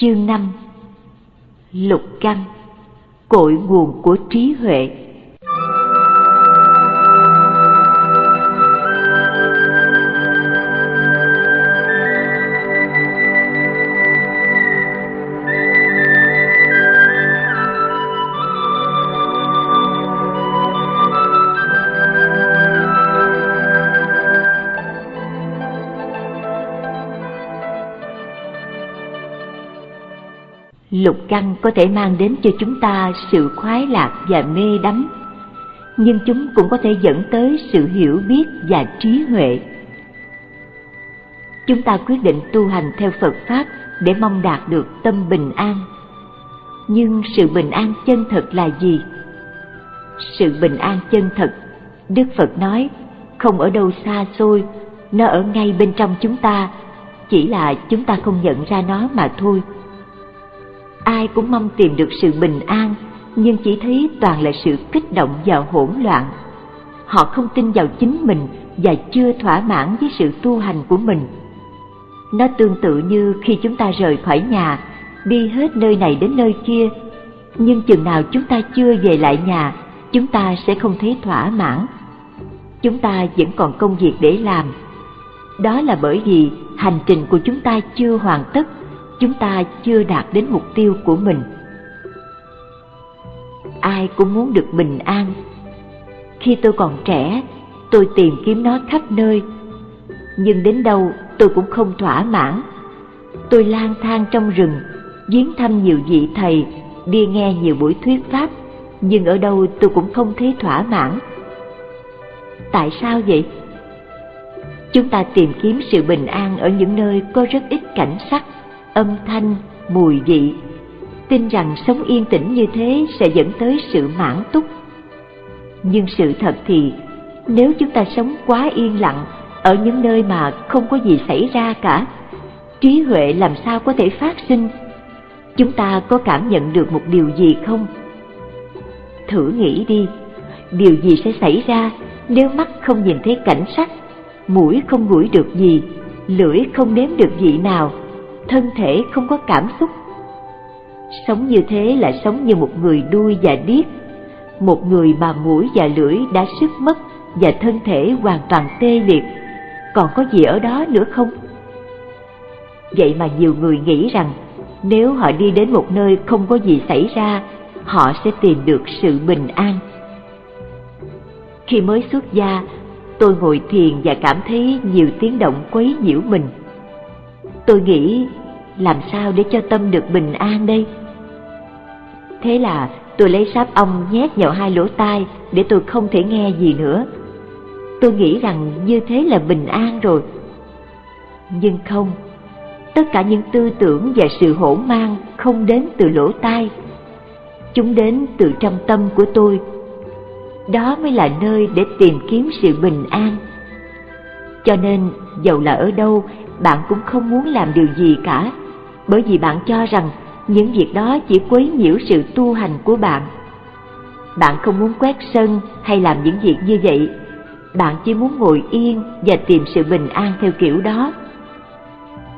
Chương 5 Lục căn Cội nguồn của trí huệ. Lục căn có thể mang đến cho chúng ta sự khoái lạc và mê đắm. Nhưng chúng cũng có thể dẫn tới sự hiểu biết và trí huệ. Chúng ta quyết định tu hành theo phật pháp để mong đạt được tâm bình an. Nhưng sự bình an chân thật là gì? Sự bình an chân thật, đức phật nói, không ở đâu xa xôi, nó ở ngay bên trong chúng ta. Chỉ là chúng ta không nhận ra nó mà thôi ai cũng mong tìm được sự bình an, nhưng chỉ thấy toàn là sự kích động và hỗn loạn. Họ không tin vào chính mình và chưa thỏa mãn với sự tu hành của mình. Nó tương tự như khi chúng ta rời khỏi nhà, đi hết nơi này đến nơi kia, nhưng chừng nào chúng ta chưa về lại nhà, chúng ta sẽ không thấy thỏa mãn. Chúng ta vẫn còn công việc để làm. Đó là bởi vì hành trình của chúng ta chưa hoàn tất chúng ta chưa đạt đến mục tiêu của mình. Ai cũng muốn được bình an. Khi tôi còn trẻ, tôi tìm kiếm nó khắp nơi. Nhưng đến đâu, tôi cũng không thỏa mãn. Tôi lang thang trong rừng, viếng thăm nhiều vị thầy, đi nghe nhiều buổi thuyết pháp. Nhưng ở đâu tôi cũng không thấy thỏa mãn. Tại sao vậy? Chúng ta tìm kiếm sự bình an ở những nơi có rất ít cảnh sắc âm thanh, mùi vị, tin rằng sống yên tĩnh như thế sẽ dẫn tới sự mãn túc. Nhưng sự thật thì nếu chúng ta sống quá yên lặng ở những nơi mà không có gì xảy ra cả, trí huệ làm sao có thể phát sinh? Chúng ta có cảm nhận được một điều gì không? Thử nghĩ đi, điều gì sẽ xảy ra nếu mắt không nhìn thấy cảnh sắc, mũi không ngửi được gì, lưỡi không nếm được vị nào, thân thể không có cảm xúc. Sống như thế là sống như một người đuôi và điếc, một người mà mũi và lưỡi đã sức mất và thân thể hoàn toàn tê liệt, còn có gì ở đó nữa không? Vậy mà nhiều người nghĩ rằng nếu họ đi đến một nơi không có gì xảy ra, họ sẽ tìm được sự bình an. Khi mới xuất gia, tôi ngồi thiền và cảm thấy nhiều tiếng động quấy nhiễu mình. Tôi nghĩ làm sao để cho tâm được bình an đây? Thế là tôi lấy sáp ong nhét vào hai lỗ tai để tôi không thể nghe gì nữa. Tôi nghĩ rằng như thế là bình an rồi. Nhưng không, tất cả những tư tưởng và sự hỗn mang không đến từ lỗ tai. Chúng đến từ trong tâm của tôi. Đó mới là nơi để tìm kiếm sự bình an. Cho nên, dầu là ở đâu, bạn cũng không muốn làm điều gì cả bởi vì bạn cho rằng những việc đó chỉ quấy nhiễu sự tu hành của bạn. Bạn không muốn quét sân hay làm những việc như vậy, bạn chỉ muốn ngồi yên và tìm sự bình an theo kiểu đó.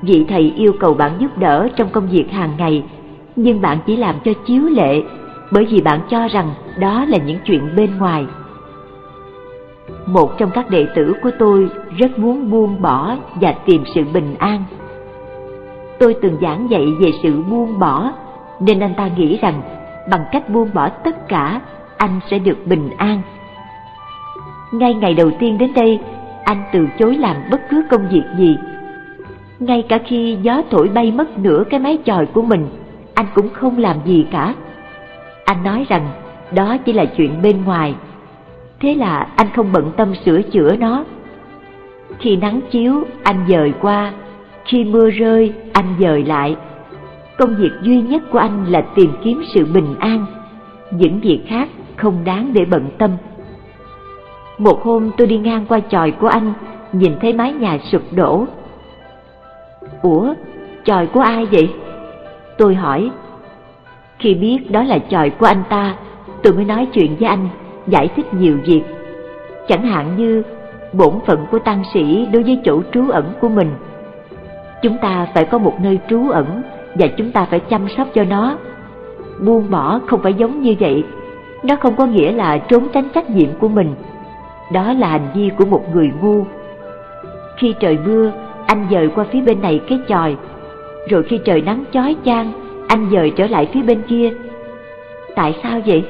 Vị thầy yêu cầu bạn giúp đỡ trong công việc hàng ngày, nhưng bạn chỉ làm cho chiếu lệ bởi vì bạn cho rằng đó là những chuyện bên ngoài. Một trong các đệ tử của tôi rất muốn buông bỏ và tìm sự bình an Tôi từng giảng dạy về sự buông bỏ, nên anh ta nghĩ rằng bằng cách buông bỏ tất cả, anh sẽ được bình an. Ngay ngày đầu tiên đến đây, anh từ chối làm bất cứ công việc gì. Ngay cả khi gió thổi bay mất nửa cái mái chòi của mình, anh cũng không làm gì cả. Anh nói rằng đó chỉ là chuyện bên ngoài. Thế là anh không bận tâm sửa chữa nó. Khi nắng chiếu, anh dời qua khi mưa rơi, anh dời lại. Công việc duy nhất của anh là tìm kiếm sự bình an. Những việc khác không đáng để bận tâm. Một hôm tôi đi ngang qua chòi của anh, nhìn thấy mái nhà sụp đổ. Ủa, chòi của ai vậy? Tôi hỏi. Khi biết đó là chòi của anh ta, tôi mới nói chuyện với anh, giải thích nhiều việc. Chẳng hạn như bổn phận của tăng sĩ đối với chỗ trú ẩn của mình chúng ta phải có một nơi trú ẩn và chúng ta phải chăm sóc cho nó. Buông bỏ không phải giống như vậy, nó không có nghĩa là trốn tránh trách nhiệm của mình. Đó là hành vi của một người ngu. Khi trời mưa, anh dời qua phía bên này cái chòi, rồi khi trời nắng chói chang, anh dời trở lại phía bên kia. Tại sao vậy?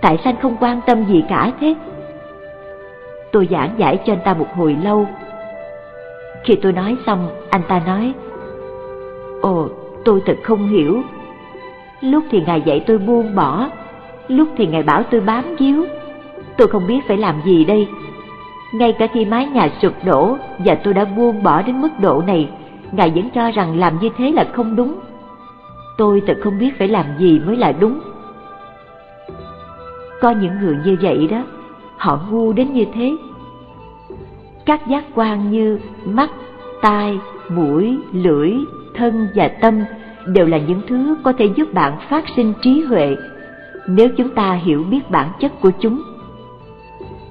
Tại sao anh không quan tâm gì cả thế? Tôi giảng giải cho anh ta một hồi lâu. Khi tôi nói xong, anh ta nói, Ồ, tôi thật không hiểu. Lúc thì Ngài dạy tôi buông bỏ, lúc thì Ngài bảo tôi bám víu. Tôi không biết phải làm gì đây. Ngay cả khi mái nhà sụp đổ và tôi đã buông bỏ đến mức độ này, Ngài vẫn cho rằng làm như thế là không đúng. Tôi thật không biết phải làm gì mới là đúng. Có những người như vậy đó, họ ngu đến như thế. Các giác quan như mắt, tai, mũi, lưỡi, thân và tâm đều là những thứ có thể giúp bạn phát sinh trí huệ nếu chúng ta hiểu biết bản chất của chúng.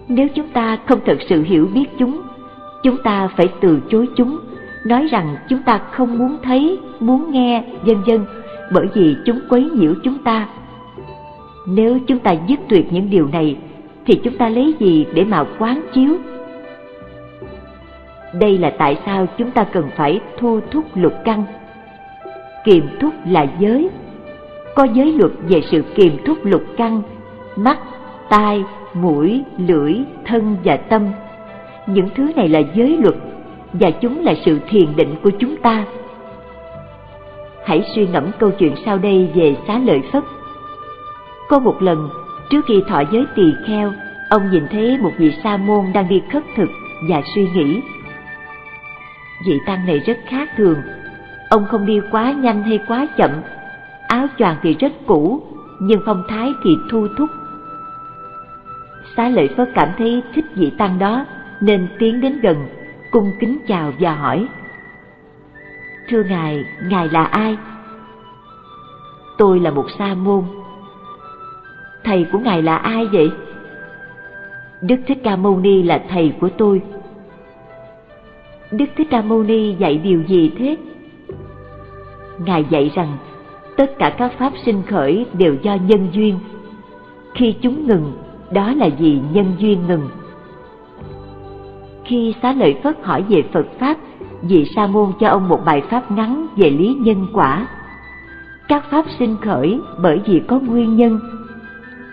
Nếu chúng ta không thật sự hiểu biết chúng, chúng ta phải từ chối chúng, nói rằng chúng ta không muốn thấy, muốn nghe, vân vân, bởi vì chúng quấy nhiễu chúng ta. Nếu chúng ta dứt tuyệt những điều này, thì chúng ta lấy gì để mà quán chiếu? Đây là tại sao chúng ta cần phải thu thúc lục căn. Kiềm thúc là giới. Có giới luật về sự kiềm thúc lục căn, mắt, tai, mũi, lưỡi, thân và tâm. Những thứ này là giới luật và chúng là sự thiền định của chúng ta. Hãy suy ngẫm câu chuyện sau đây về xá lợi Phất. Có một lần, trước khi thọ giới tỳ kheo, ông nhìn thấy một vị sa môn đang đi khất thực và suy nghĩ. Vị tăng này rất khác thường, ông không đi quá nhanh hay quá chậm, áo choàng thì rất cũ, nhưng phong thái thì thu thúc. Xá lợi Phất cảm thấy thích vị tăng đó, nên tiến đến gần, cung kính chào và hỏi. Thưa Ngài, Ngài là ai? Tôi là một sa môn. Thầy của Ngài là ai vậy? Đức Thích Ca Mâu Ni là thầy của tôi. Đức Thích Ca Mâu Ni dạy điều gì thế? Ngài dạy rằng tất cả các pháp sinh khởi đều do nhân duyên. Khi chúng ngừng, đó là vì nhân duyên ngừng. Khi xá lợi Phất hỏi về Phật Pháp, vị Sa môn cho ông một bài pháp ngắn về lý nhân quả. Các pháp sinh khởi bởi vì có nguyên nhân,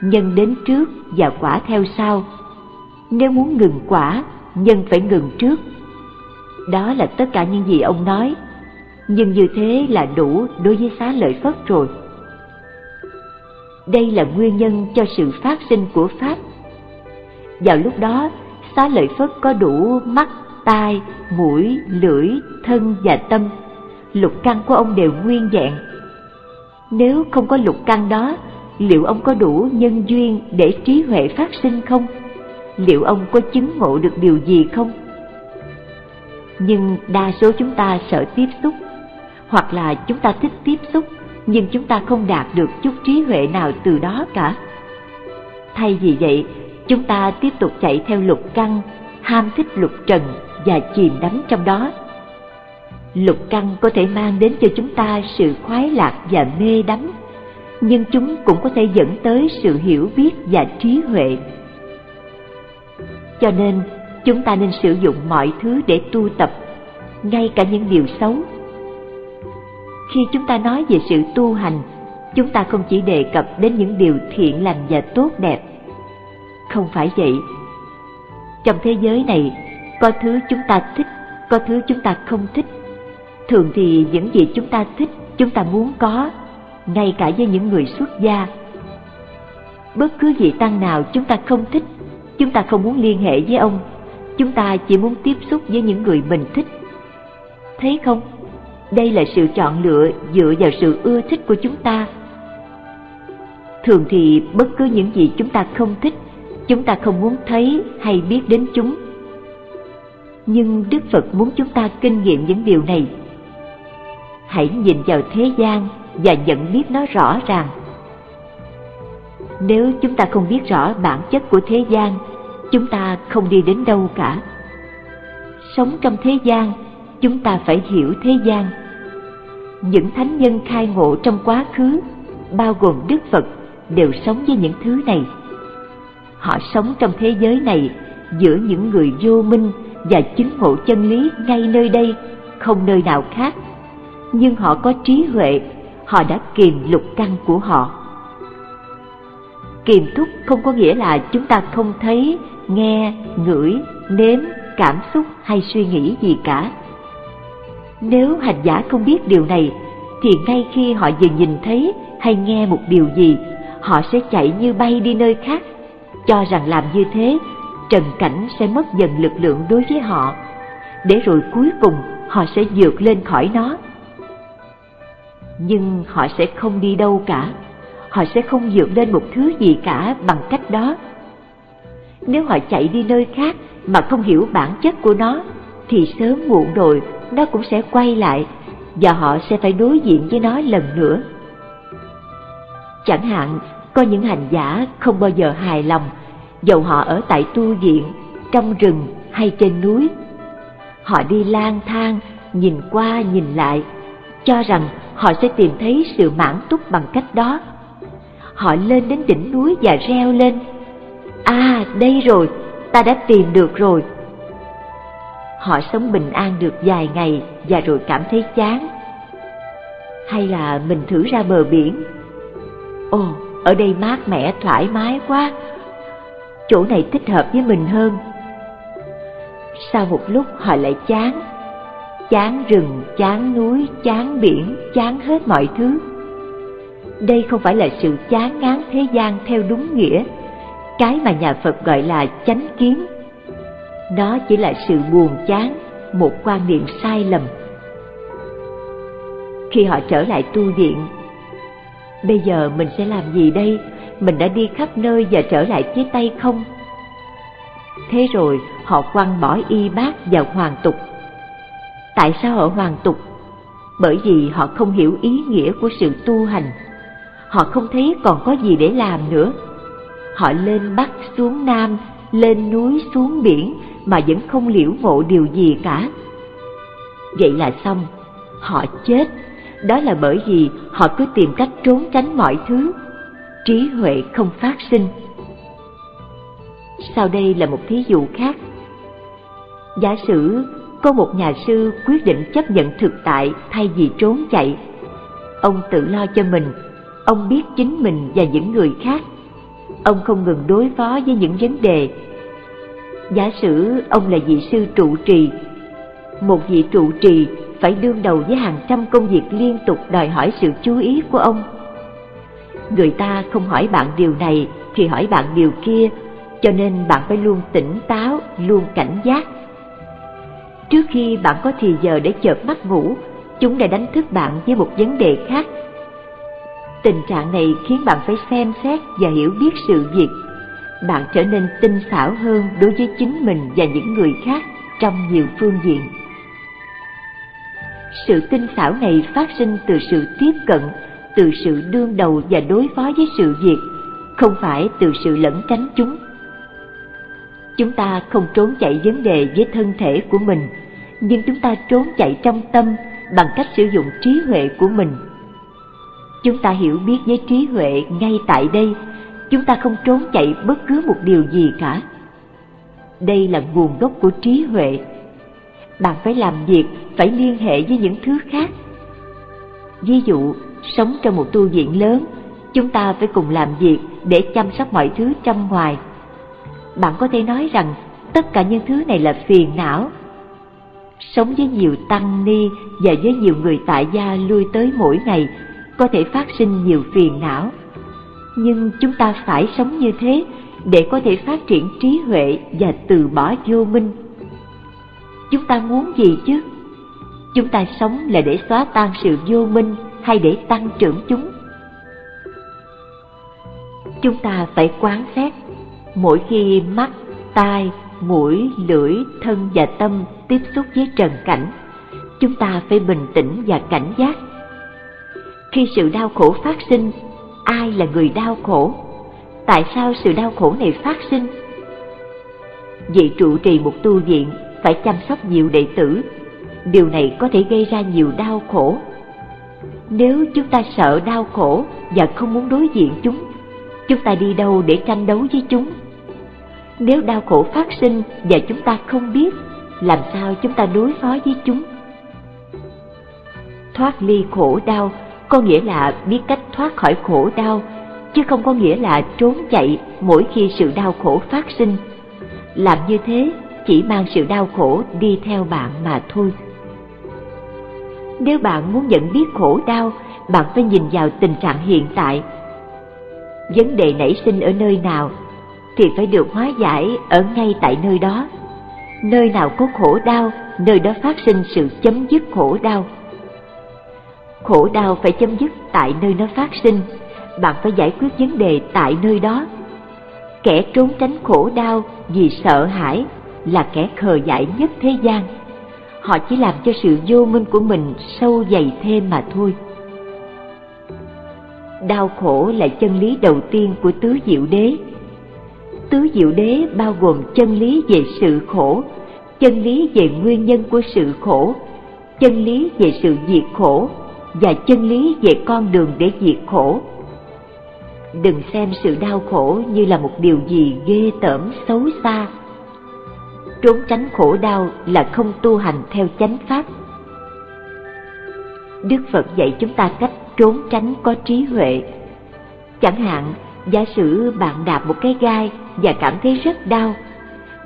nhân đến trước và quả theo sau. Nếu muốn ngừng quả, nhân phải ngừng trước. Đó là tất cả những gì ông nói, nhưng như thế là đủ đối với xá lợi Phất rồi. Đây là nguyên nhân cho sự phát sinh của Pháp. Vào lúc đó, xá lợi Phất có đủ mắt, tai, mũi, lưỡi, thân và tâm. Lục căn của ông đều nguyên vẹn. Nếu không có lục căn đó, liệu ông có đủ nhân duyên để trí huệ phát sinh không? Liệu ông có chứng ngộ được điều gì không? Nhưng đa số chúng ta sợ tiếp xúc, hoặc là chúng ta thích tiếp xúc, nhưng chúng ta không đạt được chút trí huệ nào từ đó cả. Thay vì vậy, chúng ta tiếp tục chạy theo lục căn, ham thích lục trần và chìm đắm trong đó. Lục căn có thể mang đến cho chúng ta sự khoái lạc và mê đắm, nhưng chúng cũng có thể dẫn tới sự hiểu biết và trí huệ. Cho nên, chúng ta nên sử dụng mọi thứ để tu tập, ngay cả những điều xấu. Khi chúng ta nói về sự tu hành, chúng ta không chỉ đề cập đến những điều thiện lành và tốt đẹp. Không phải vậy. Trong thế giới này, có thứ chúng ta thích, có thứ chúng ta không thích. Thường thì những gì chúng ta thích, chúng ta muốn có, ngay cả với những người xuất gia. Bất cứ vị tăng nào chúng ta không thích, chúng ta không muốn liên hệ với ông, chúng ta chỉ muốn tiếp xúc với những người mình thích. Thấy không? Đây là sự chọn lựa dựa vào sự ưa thích của chúng ta. Thường thì bất cứ những gì chúng ta không thích, chúng ta không muốn thấy hay biết đến chúng nhưng Đức Phật muốn chúng ta kinh nghiệm những điều này. Hãy nhìn vào thế gian và nhận biết nó rõ ràng. Nếu chúng ta không biết rõ bản chất của thế gian, chúng ta không đi đến đâu cả. Sống trong thế gian, chúng ta phải hiểu thế gian. những thánh nhân khai ngộ trong quá khứ, bao gồm Đức Phật, đều sống với những thứ này. Họ sống trong thế giới này giữa những người vô minh và chứng ngộ chân lý ngay nơi đây, không nơi nào khác. Nhưng họ có trí huệ, họ đã kiềm lục căn của họ. Kiềm thúc không có nghĩa là chúng ta không thấy, nghe, ngửi, nếm, cảm xúc hay suy nghĩ gì cả. Nếu hành giả không biết điều này, thì ngay khi họ vừa nhìn thấy hay nghe một điều gì, họ sẽ chạy như bay đi nơi khác, cho rằng làm như thế, trần cảnh sẽ mất dần lực lượng đối với họ, để rồi cuối cùng họ sẽ vượt lên khỏi nó. Nhưng họ sẽ không đi đâu cả, họ sẽ không dựng lên một thứ gì cả bằng cách đó. Nếu họ chạy đi nơi khác mà không hiểu bản chất của nó, thì sớm muộn rồi nó cũng sẽ quay lại và họ sẽ phải đối diện với nó lần nữa. Chẳng hạn, có những hành giả không bao giờ hài lòng dầu họ ở tại tu viện, trong rừng hay trên núi. Họ đi lang thang, nhìn qua nhìn lại, cho rằng họ sẽ tìm thấy sự mãn túc bằng cách đó. Họ lên đến đỉnh núi và reo lên, À, đây rồi, ta đã tìm được rồi. Họ sống bình an được vài ngày và rồi cảm thấy chán. Hay là mình thử ra bờ biển. Ồ, ở đây mát mẻ thoải mái quá, chỗ này thích hợp với mình hơn. Sau một lúc họ lại chán, chán rừng, chán núi, chán biển, chán hết mọi thứ. Đây không phải là sự chán ngán thế gian theo đúng nghĩa, cái mà nhà Phật gọi là chánh kiến. Nó chỉ là sự buồn chán, một quan niệm sai lầm. Khi họ trở lại tu viện, bây giờ mình sẽ làm gì đây? mình đã đi khắp nơi và trở lại với tay không? Thế rồi họ quăng bỏ y bát vào hoàng tục. Tại sao ở hoàng tục? Bởi vì họ không hiểu ý nghĩa của sự tu hành. Họ không thấy còn có gì để làm nữa. Họ lên bắc xuống nam, lên núi xuống biển mà vẫn không liễu ngộ điều gì cả. Vậy là xong, họ chết. Đó là bởi vì họ cứ tìm cách trốn tránh mọi thứ trí huệ không phát sinh. Sau đây là một thí dụ khác. Giả sử có một nhà sư quyết định chấp nhận thực tại thay vì trốn chạy. Ông tự lo cho mình, ông biết chính mình và những người khác. Ông không ngừng đối phó với những vấn đề. Giả sử ông là vị sư trụ trì. Một vị trụ trì phải đương đầu với hàng trăm công việc liên tục đòi hỏi sự chú ý của ông người ta không hỏi bạn điều này thì hỏi bạn điều kia, cho nên bạn phải luôn tỉnh táo, luôn cảnh giác trước khi bạn có thì giờ để chợp mắt ngủ, chúng đã đánh thức bạn với một vấn đề khác tình trạng này khiến bạn phải xem xét và hiểu biết sự việc bạn trở nên tinh xảo hơn đối với chính mình và những người khác trong nhiều phương diện sự tinh xảo này phát sinh từ sự tiếp cận từ sự đương đầu và đối phó với sự việc, không phải từ sự lẩn tránh chúng. Chúng ta không trốn chạy vấn đề với thân thể của mình, nhưng chúng ta trốn chạy trong tâm bằng cách sử dụng trí huệ của mình. Chúng ta hiểu biết với trí huệ ngay tại đây, chúng ta không trốn chạy bất cứ một điều gì cả. Đây là nguồn gốc của trí huệ. Bạn phải làm việc, phải liên hệ với những thứ khác. Ví dụ, sống trong một tu viện lớn, chúng ta phải cùng làm việc để chăm sóc mọi thứ trong ngoài. Bạn có thể nói rằng tất cả những thứ này là phiền não. Sống với nhiều tăng ni và với nhiều người tại gia lui tới mỗi ngày có thể phát sinh nhiều phiền não. Nhưng chúng ta phải sống như thế để có thể phát triển trí huệ và từ bỏ vô minh. Chúng ta muốn gì chứ? Chúng ta sống là để xóa tan sự vô minh hay để tăng trưởng chúng chúng ta phải quán xét mỗi khi mắt, tai, mũi, lưỡi, thân và tâm tiếp xúc với trần cảnh, chúng ta phải bình tĩnh và cảnh giác khi sự đau khổ phát sinh, ai là người đau khổ? Tại sao sự đau khổ này phát sinh? Vị trụ trì một tu viện phải chăm sóc nhiều đệ tử. Điều này có thể gây ra nhiều đau khổ. Nếu chúng ta sợ đau khổ và không muốn đối diện chúng chúng ta đi đâu để tranh đấu với chúng? Nếu đau khổ phát sinh và chúng ta không biết, làm sao chúng ta đối phó với chúng? Thoát ly khổ đau có nghĩa là biết cách thoát khỏi khổ đau, chứ không có nghĩa là trốn chạy mỗi khi sự đau khổ phát sinh. Làm như thế chỉ mang sự đau khổ đi theo bạn mà thôi. Nếu bạn muốn nhận biết khổ đau, bạn phải nhìn vào tình trạng hiện tại. Vấn đề nảy sinh ở nơi nào thì phải được hóa giải ở ngay tại nơi đó. Nơi nào có khổ đau, nơi đó phát sinh sự chấm dứt khổ đau khổ đau phải chấm dứt tại nơi nó phát sinh. Bạn phải giải quyết vấn đề tại nơi đó. Kẻ trốn tránh khổ đau vì sợ hãi là kẻ khờ dại nhất thế gian. Họ chỉ làm cho sự vô minh của mình sâu dày thêm mà thôi. Đau khổ là chân lý đầu tiên của tứ diệu đế. Tứ diệu đế bao gồm chân lý về sự khổ, chân lý về nguyên nhân của sự khổ, chân lý về sự diệt khổ và chân lý về con đường để diệt khổ. Đừng xem sự đau khổ như là một điều gì ghê tởm, xấu xa. Trốn tránh khổ đau là không tu hành theo chánh pháp. Đức phật dạy chúng ta cách trốn tránh có trí huệ. Chẳng hạn, giả sử bạn đạp một cái gai và cảm thấy rất đau.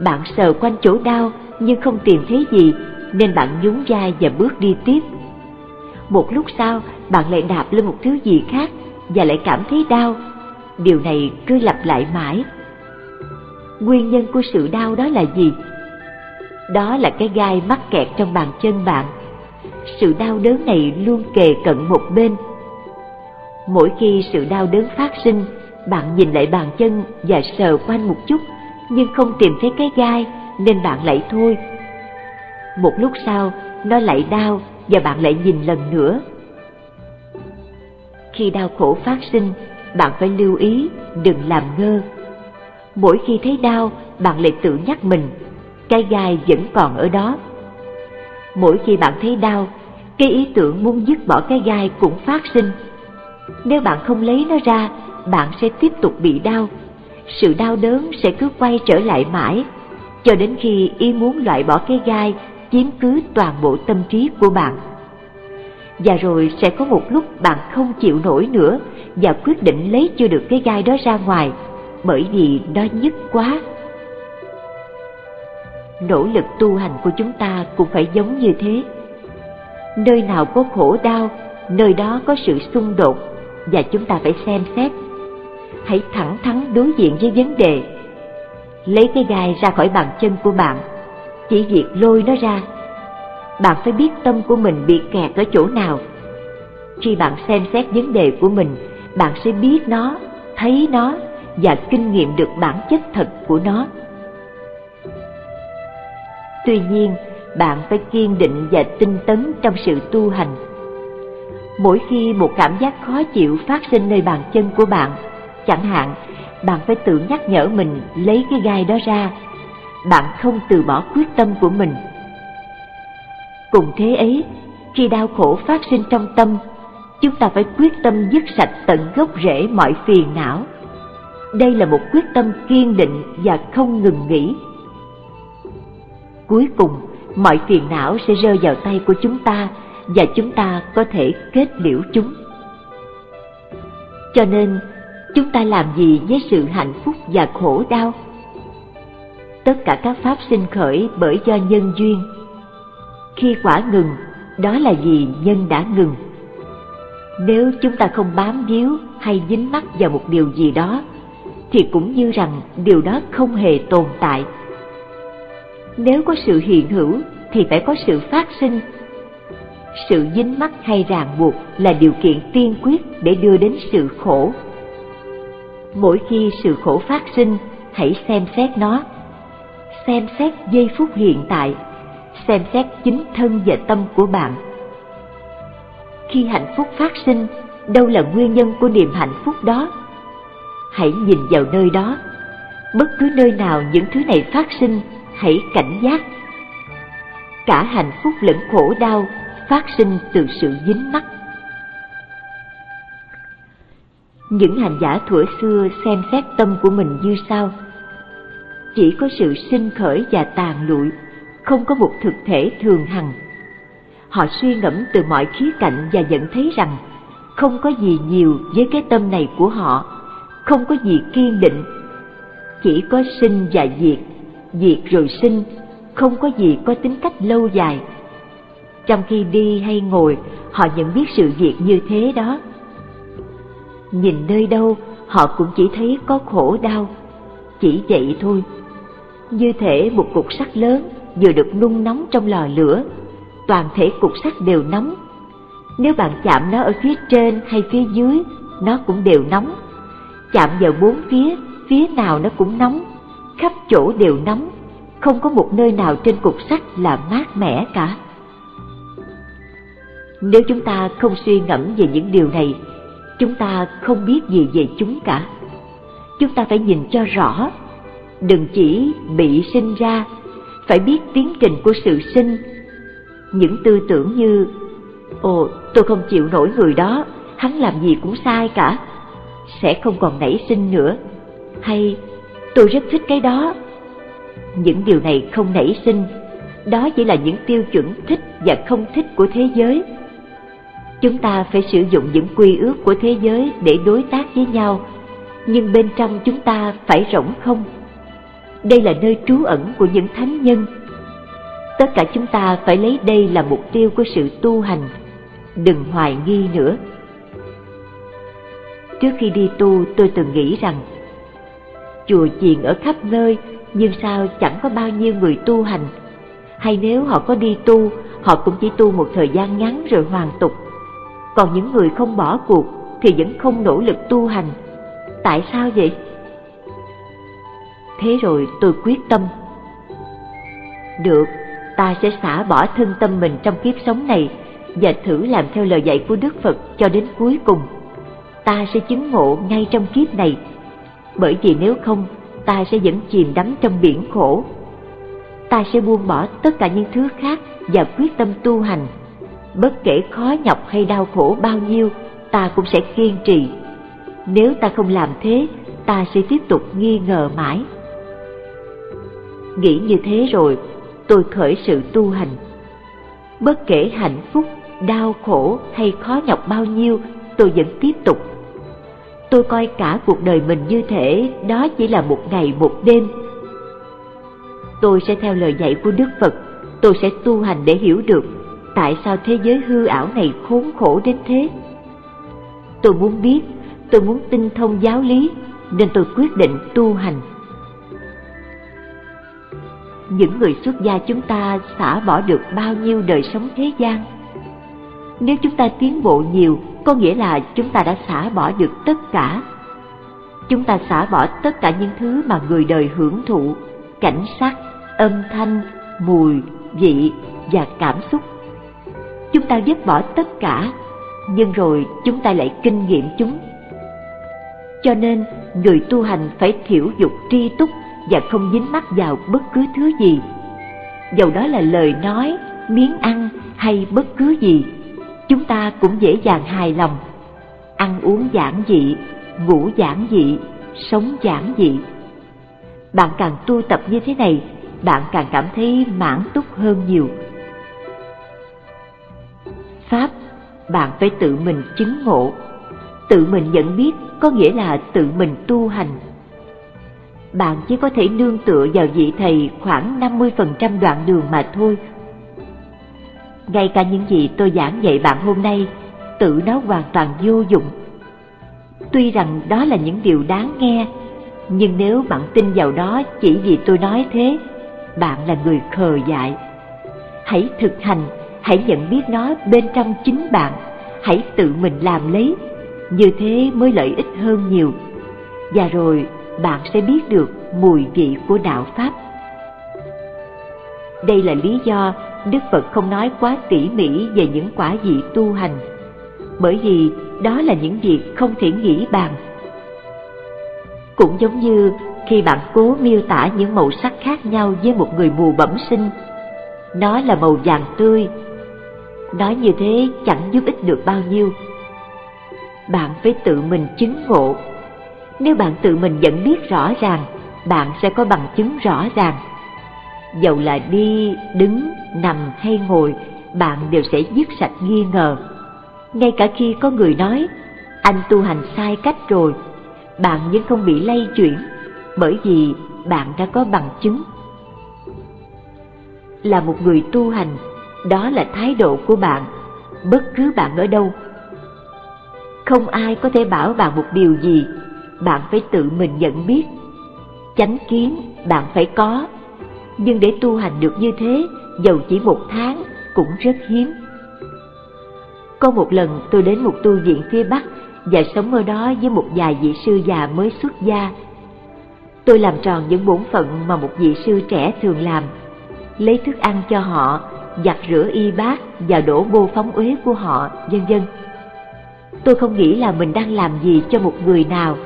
Bạn sờ quanh chỗ đau nhưng không tìm thấy gì, nên bạn nhún vai và bước đi tiếp một lúc sau, bạn lại đạp lên một thứ gì khác và lại cảm thấy đau. Điều này cứ lặp lại mãi. Nguyên nhân của sự đau đó là gì? Đó là cái gai mắc kẹt trong bàn chân bạn. Sự đau đớn này luôn kề cận một bên. Mỗi khi sự đau đớn phát sinh, bạn nhìn lại bàn chân và sờ quanh một chút, nhưng không tìm thấy cái gai, nên bạn lại thôi. Một lúc sau, nó lại đau và bạn lại nhìn lần nữa. Khi đau khổ phát sinh, bạn phải lưu ý, đừng làm ngơ. Mỗi khi thấy đau, bạn lại tự nhắc mình, cái gai vẫn còn ở đó. Mỗi khi bạn thấy đau, cái ý tưởng muốn dứt bỏ cái gai cũng phát sinh. Nếu bạn không lấy nó ra, bạn sẽ tiếp tục bị đau. Sự đau đớn sẽ cứ quay trở lại mãi, cho đến khi ý muốn loại bỏ cái gai chiếm cứ toàn bộ tâm trí của bạn. Và rồi sẽ có một lúc bạn không chịu nổi nữa và quyết định lấy chưa được cái gai đó ra ngoài, bởi vì nó nhức quá. Nỗ lực tu hành của chúng ta cũng phải giống như thế. Nơi nào có khổ đau, nơi đó có sự xung đột và chúng ta phải xem xét. Hãy thẳng thắn đối diện với vấn đề. Lấy cái gai ra khỏi bàn chân của bạn chỉ việc lôi nó ra. Bạn phải biết tâm của mình bị kẹt ở chỗ nào. Khi bạn xem xét vấn đề của mình, bạn sẽ biết nó, thấy nó và kinh nghiệm được bản chất thật của nó. Tuy nhiên, bạn phải kiên định và tinh tấn trong sự tu hành. Mỗi khi một cảm giác khó chịu phát sinh nơi bàn chân của bạn, chẳng hạn, bạn phải tự nhắc nhở mình lấy cái gai đó ra bạn không từ bỏ quyết tâm của mình. Cùng thế ấy, khi đau khổ phát sinh trong tâm, chúng ta phải quyết tâm dứt sạch tận gốc rễ mọi phiền não. Đây là một quyết tâm kiên định và không ngừng nghỉ. Cuối cùng, mọi phiền não sẽ rơi vào tay của chúng ta và chúng ta có thể kết liễu chúng. Cho nên, chúng ta làm gì với sự hạnh phúc và khổ đau? Tất cả các pháp sinh khởi bởi do nhân duyên. Khi quả ngừng, đó là vì nhân đã ngừng. Nếu chúng ta không bám víu hay dính mắc vào một điều gì đó, thì cũng như rằng điều đó không hề tồn tại. Nếu có sự hiện hữu, thì phải có sự phát sinh. Sự dính mắc hay ràng buộc là điều kiện tiên quyết để đưa đến sự khổ. Mỗi khi sự khổ phát sinh, hãy xem xét nó xem xét giây phút hiện tại. Xem xét chính thân và tâm của bạn. Khi hạnh phúc phát sinh, đâu là nguyên nhân của niềm hạnh phúc đó? Hãy nhìn vào nơi đó. Bất cứ nơi nào những thứ này phát sinh, hãy cảnh giác. Cả hạnh phúc lẫn khổ đau phát sinh từ sự dính mắc. Những hành giả thuở xưa xem xét tâm của mình như sau. Chỉ có sự sinh khởi và tàn lụi, không có một thực thể thường hằng. Họ suy ngẫm từ mọi khía cạnh và nhận thấy rằng không có gì nhiều với cái tâm này của họ, không có gì kiên định. Chỉ có sinh và diệt, diệt rồi sinh, không có gì có tính cách lâu dài. Trong khi đi hay ngồi, họ nhận biết sự việc như thế đó. Nhìn nơi đâu, họ cũng chỉ thấy có khổ đau, chỉ vậy thôi. Như thể một cục sắt lớn vừa được nung nóng trong lò lửa, toàn thể cục sắt đều nóng. Nếu bạn chạm nó ở phía trên hay phía dưới, nó cũng đều nóng. Chạm vào bốn phía, phía nào nó cũng nóng, khắp chỗ đều nóng, không có một nơi nào trên cục sắt là mát mẻ cả. Nếu chúng ta không suy ngẫm về những điều này, chúng ta không biết gì về chúng cả. Chúng ta phải nhìn cho rõ, đừng chỉ bị sinh ra, phải biết tiến trình của sự sinh. Những tư tưởng như, ồ tôi không chịu nổi người đó, hắn làm gì cũng sai cả, sẽ không còn nảy sinh nữa. Hay, tôi rất thích cái đó. Những điều này không nảy sinh, đó chỉ là những tiêu chuẩn thích và không thích của thế giới Chúng ta phải sử dụng những quy ước của thế giới để đối tác với nhau, nhưng bên trong chúng ta phải rỗng không. Đây là nơi trú ẩn của những thánh nhân. Tất cả chúng ta phải lấy đây là mục tiêu của sự tu hành, đừng hoài nghi nữa. Trước khi đi tu tôi từng nghĩ rằng chùa chiền ở khắp nơi nhưng sao chẳng có bao nhiêu người tu hành hay nếu họ có đi tu họ cũng chỉ tu một thời gian ngắn rồi hoàn tục còn những người không bỏ cuộc thì vẫn không nỗ lực tu hành. Tại sao vậy? Thế rồi tôi quyết tâm. Được, ta sẽ xả bỏ thân tâm mình trong kiếp sống này và thử làm theo lời dạy của Đức Phật cho đến cuối cùng. Ta sẽ chứng ngộ ngay trong kiếp này, bởi vì nếu không, ta sẽ vẫn chìm đắm trong biển khổ. Ta sẽ buông bỏ tất cả những thứ khác và quyết tâm tu hành bất kể khó nhọc hay đau khổ bao nhiêu, ta cũng sẽ kiên trì. Nếu ta không làm thế, ta sẽ tiếp tục nghi ngờ mãi. Nghĩ như thế rồi, tôi khởi sự tu hành. Bất kể hạnh phúc, đau khổ hay khó nhọc bao nhiêu, tôi vẫn tiếp tục. Tôi coi cả cuộc đời mình như thể đó chỉ là một ngày một đêm. Tôi sẽ theo lời dạy của Đức Phật, tôi sẽ tu hành để hiểu được tại sao thế giới hư ảo này khốn khổ đến thế? Tôi muốn biết, tôi muốn tinh thông giáo lý, nên tôi quyết định tu hành. Những người xuất gia chúng ta xả bỏ được bao nhiêu đời sống thế gian? Nếu chúng ta tiến bộ nhiều, có nghĩa là chúng ta đã xả bỏ được tất cả. Chúng ta xả bỏ tất cả những thứ mà người đời hưởng thụ, cảnh sắc, âm thanh, mùi, vị và cảm xúc chúng ta dứt bỏ tất cả nhưng rồi chúng ta lại kinh nghiệm chúng cho nên người tu hành phải thiểu dục tri túc và không dính mắc vào bất cứ thứ gì. Dầu đó là lời nói, miếng ăn hay bất cứ gì, chúng ta cũng dễ dàng hài lòng. Ăn uống giản dị, ngủ giản dị, sống giản dị. Bạn càng tu tập như thế này, bạn càng cảm thấy mãn túc hơn nhiều. Pháp, bạn phải tự mình chứng ngộ. Tự mình nhận biết có nghĩa là tự mình tu hành bạn chỉ có thể nương tựa vào vị thầy khoảng 50% đoạn đường mà thôi. Ngay cả những gì tôi giảng dạy bạn hôm nay, tự nó hoàn toàn vô dụng. Tuy rằng đó là những điều đáng nghe, nhưng nếu bạn tin vào đó chỉ vì tôi nói thế, bạn là người khờ dại. Hãy thực hành hãy nhận biết nó bên trong chính bạn hãy tự mình làm lấy như thế mới lợi ích hơn nhiều và rồi bạn sẽ biết được mùi vị của đạo pháp đây là lý do đức phật không nói quá tỉ mỉ về những quả vị tu hành, bởi vì đó là những việc không thể nghĩ bàn cũng giống như khi bạn cố miêu tả những màu sắc khác nhau với một người mù bẩm sinh, nó là màu vàng tươi Nói như thế chẳng giúp ích được bao nhiêu. bạn phải tự mình chứng ngộ. Nếu bạn tự mình nhận biết rõ ràng, bạn sẽ có bằng chứng rõ ràng. Dầu là đi, đứng, nằm hay ngồi, bạn đều sẽ dứt sạch nghi ngờ. Ngay cả khi có người nói, anh tu hành sai cách rồi, bạn vẫn không bị lay chuyển, bởi vì bạn đã có bằng chứng. Là một người tu hành, đó là thái độ của bạn, bất cứ bạn ở đâu. Không ai có thể bảo bạn một điều gì, bạn phải tự mình nhận biết. Chánh kiến bạn phải có, nhưng để tu hành được như thế, dầu chỉ một tháng cũng rất hiếm. Có một lần tôi đến một tu viện phía Bắc và sống ở đó với một vài vị sư già mới xuất gia. Tôi làm tròn những bổn phận mà một vị sư trẻ thường làm, lấy thức ăn cho họ, giặt rửa y bát và đổ bô phóng uế của họ, vân vân. Tôi không nghĩ là mình đang làm gì cho một người nào,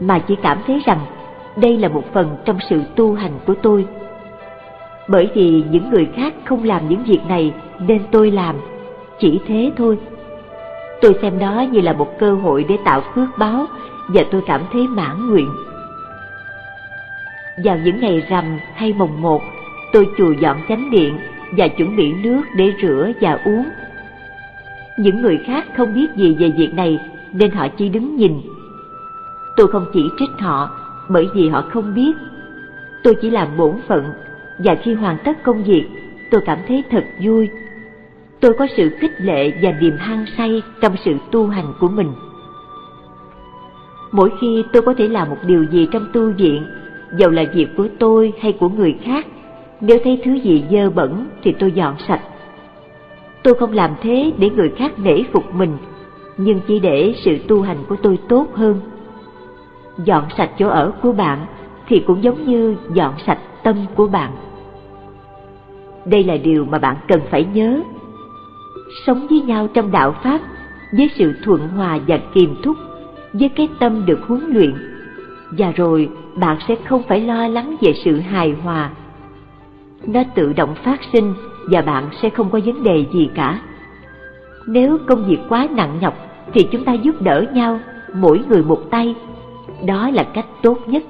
mà chỉ cảm thấy rằng đây là một phần trong sự tu hành của tôi. Bởi vì những người khác không làm những việc này nên tôi làm, chỉ thế thôi. Tôi xem đó như là một cơ hội để tạo phước báo và tôi cảm thấy mãn nguyện. Vào những ngày rằm hay mồng một, tôi chùi dọn chánh điện và chuẩn bị nước để rửa và uống. Những người khác không biết gì về việc này nên họ chỉ đứng nhìn. Tôi không chỉ trích họ bởi vì họ không biết. Tôi chỉ làm bổn phận và khi hoàn tất công việc, tôi cảm thấy thật vui tôi có sự khích lệ và niềm hăng say trong sự tu hành của mình. Mỗi khi tôi có thể làm một điều gì trong tu viện, dầu là việc của tôi hay của người khác, nếu thấy thứ gì dơ bẩn thì tôi dọn sạch. Tôi không làm thế để người khác nể phục mình, nhưng chỉ để sự tu hành của tôi tốt hơn. Dọn sạch chỗ ở của bạn thì cũng giống như dọn sạch tâm của bạn. Đây là điều mà bạn cần phải nhớ sống với nhau trong đạo Pháp với sự thuận hòa và kiềm thúc, với cái tâm được huấn luyện, và rồi bạn sẽ không phải lo lắng về sự hài hòa. Nó tự động phát sinh và bạn sẽ không có vấn đề gì cả. Nếu công việc quá nặng nhọc thì chúng ta giúp đỡ nhau, mỗi người một tay. Đó là cách tốt nhất.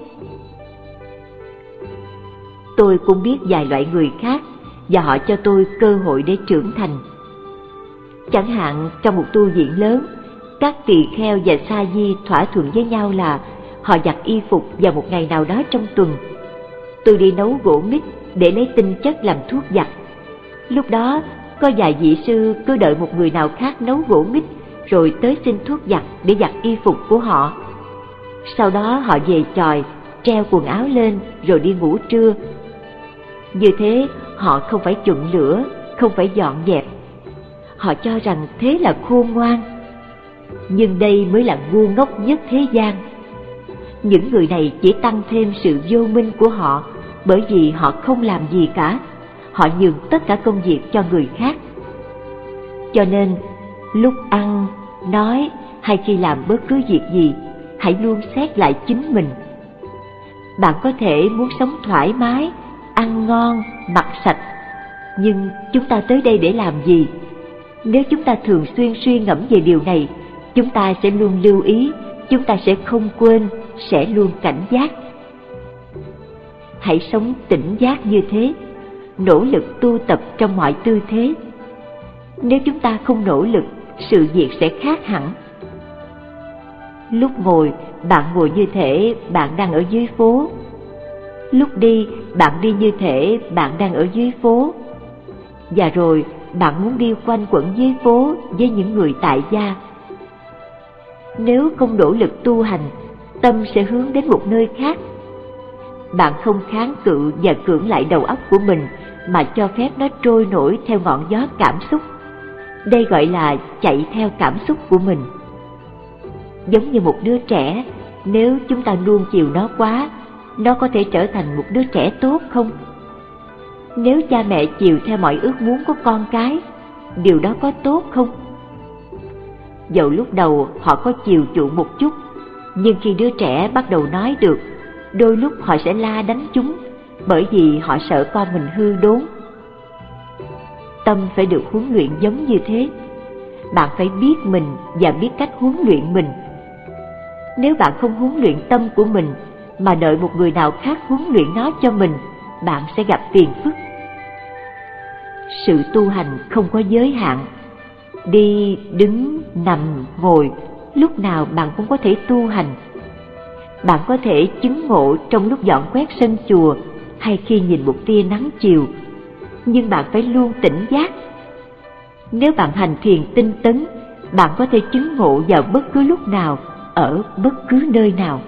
Tôi cũng biết vài loại người khác và họ cho tôi cơ hội để trưởng thành Chẳng hạn trong một tu viện lớn, các tỳ kheo và sa di thỏa thuận với nhau là họ giặt y phục vào một ngày nào đó trong tuần. Tôi đi nấu gỗ mít để lấy tinh chất làm thuốc giặt. Lúc đó, có vài vị sư cứ đợi một người nào khác nấu gỗ mít rồi tới xin thuốc giặt để giặt y phục của họ. Sau đó họ về tròi, treo quần áo lên rồi đi ngủ trưa. Như thế, họ không phải chuẩn lửa, không phải dọn dẹp, họ cho rằng thế là khôn ngoan. Nhưng đây mới là ngu ngốc nhất thế gian. Những người này chỉ tăng thêm sự vô minh của họ bởi vì họ không làm gì cả, họ nhường tất cả công việc cho người khác. Cho nên, lúc ăn, nói hay khi làm bất cứ việc gì, hãy luôn xét lại chính mình. Bạn có thể muốn sống thoải mái, ăn ngon, mặc sạch, nhưng chúng ta tới đây để làm gì? Nếu chúng ta thường xuyên suy ngẫm về điều này, chúng ta sẽ luôn lưu ý, chúng ta sẽ không quên, sẽ luôn cảnh giác. Hãy sống tỉnh giác như thế, nỗ lực tu tập trong mọi tư thế. Nếu chúng ta không nỗ lực, sự việc sẽ khác hẳn. Lúc ngồi, bạn ngồi như thể bạn đang ở dưới phố. Lúc đi, bạn đi như thể bạn đang ở dưới phố. Và rồi, bạn muốn đi quanh quẩn dưới phố với những người tại gia. Nếu không nỗ lực tu hành, tâm sẽ hướng đến một nơi khác. Bạn không kháng cự và cưỡng lại đầu óc của mình mà cho phép nó trôi nổi theo ngọn gió cảm xúc. Đây gọi là chạy theo cảm xúc của mình. Giống như một đứa trẻ, nếu chúng ta nuông chiều nó quá, nó có thể trở thành một đứa trẻ tốt không? Nếu cha mẹ chiều theo mọi ước muốn của con cái, điều đó có tốt không? Dẫu lúc đầu họ có chiều chuộng một chút, nhưng khi đứa trẻ bắt đầu nói được, đôi lúc họ sẽ la đánh chúng, bởi vì họ sợ con mình hư đốn. Tâm phải được huấn luyện giống như thế. bạn phải biết mình và biết cách huấn luyện mình nếu bạn không huấn luyện tâm của mình, mà đợi một người nào khác huấn luyện nó cho mình, bạn sẽ gặp phiền phức. Sự tu hành không có giới hạn. Đi, đứng, nằm, ngồi, lúc nào bạn cũng có thể tu hành. Bạn có thể chứng ngộ trong lúc dọn quét sân chùa hay khi nhìn một tia nắng chiều, nhưng bạn phải luôn tỉnh giác. Nếu bạn hành thiền tinh tấn, bạn có thể chứng ngộ vào bất cứ lúc nào ở bất cứ nơi nào.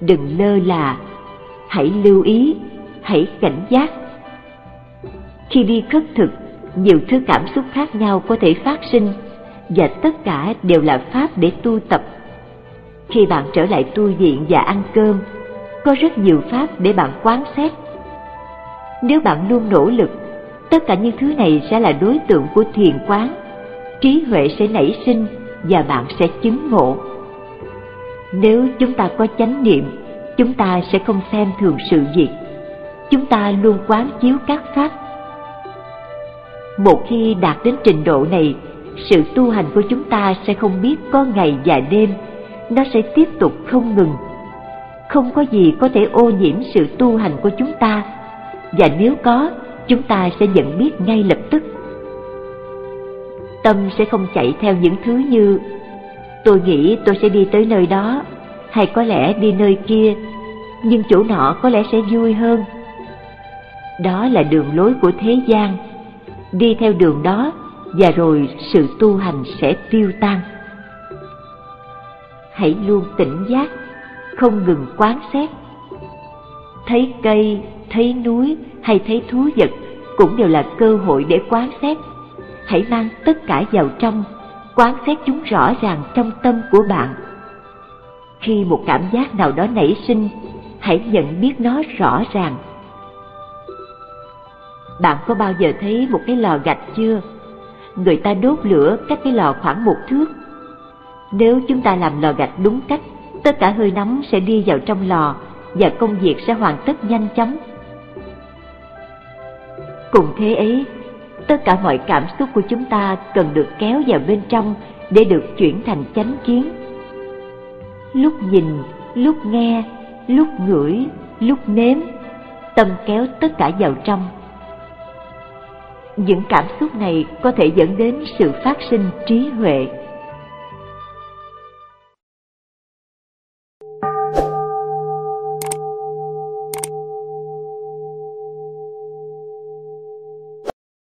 Đừng lơ là, hãy lưu ý, hãy cảnh giác. Khi đi khất thực, nhiều thứ cảm xúc khác nhau có thể phát sinh và tất cả đều là pháp để tu tập. Khi bạn trở lại tu viện và ăn cơm, có rất nhiều pháp để bạn quán xét. Nếu bạn luôn nỗ lực, tất cả những thứ này sẽ là đối tượng của thiền quán, trí huệ sẽ nảy sinh và bạn sẽ chứng ngộ. Nếu chúng ta có chánh niệm, chúng ta sẽ không xem thường sự việc. Chúng ta luôn quán chiếu các pháp. Một khi đạt đến trình độ này, sự tu hành của chúng ta sẽ không biết có ngày và đêm. Nó sẽ tiếp tục không ngừng. Không có gì có thể ô nhiễm sự tu hành của chúng ta. Và nếu có, chúng ta sẽ nhận biết ngay lập tức tâm sẽ không chạy theo những thứ như, tôi nghĩ tôi sẽ đi tới nơi đó, hay có lẽ đi nơi kia, nhưng chỗ nọ có lẽ sẽ vui hơn. Đó là đường lối của thế gian. Đi theo đường đó, và rồi sự tu hành sẽ tiêu tan. Hãy luôn tỉnh giác, không ngừng quán xét. Thấy cây, thấy núi, hay thấy thú vật cũng đều là cơ hội để quán xét hãy mang tất cả vào trong, quán xét chúng rõ ràng trong tâm của bạn. Khi một cảm giác nào đó nảy sinh, hãy nhận biết nó rõ ràng. Bạn có bao giờ thấy một cái lò gạch chưa? Người ta đốt lửa cách cái lò khoảng một thước. Nếu chúng ta làm lò gạch đúng cách, tất cả hơi nóng sẽ đi vào trong lò và công việc sẽ hoàn tất nhanh chóng. Cùng thế ấy tất cả mọi cảm xúc của chúng ta cần được kéo vào bên trong để được chuyển thành chánh kiến. Lúc nhìn, lúc nghe, lúc ngửi, lúc nếm, tâm kéo tất cả vào trong. Những cảm xúc này có thể dẫn đến sự phát sinh trí huệ.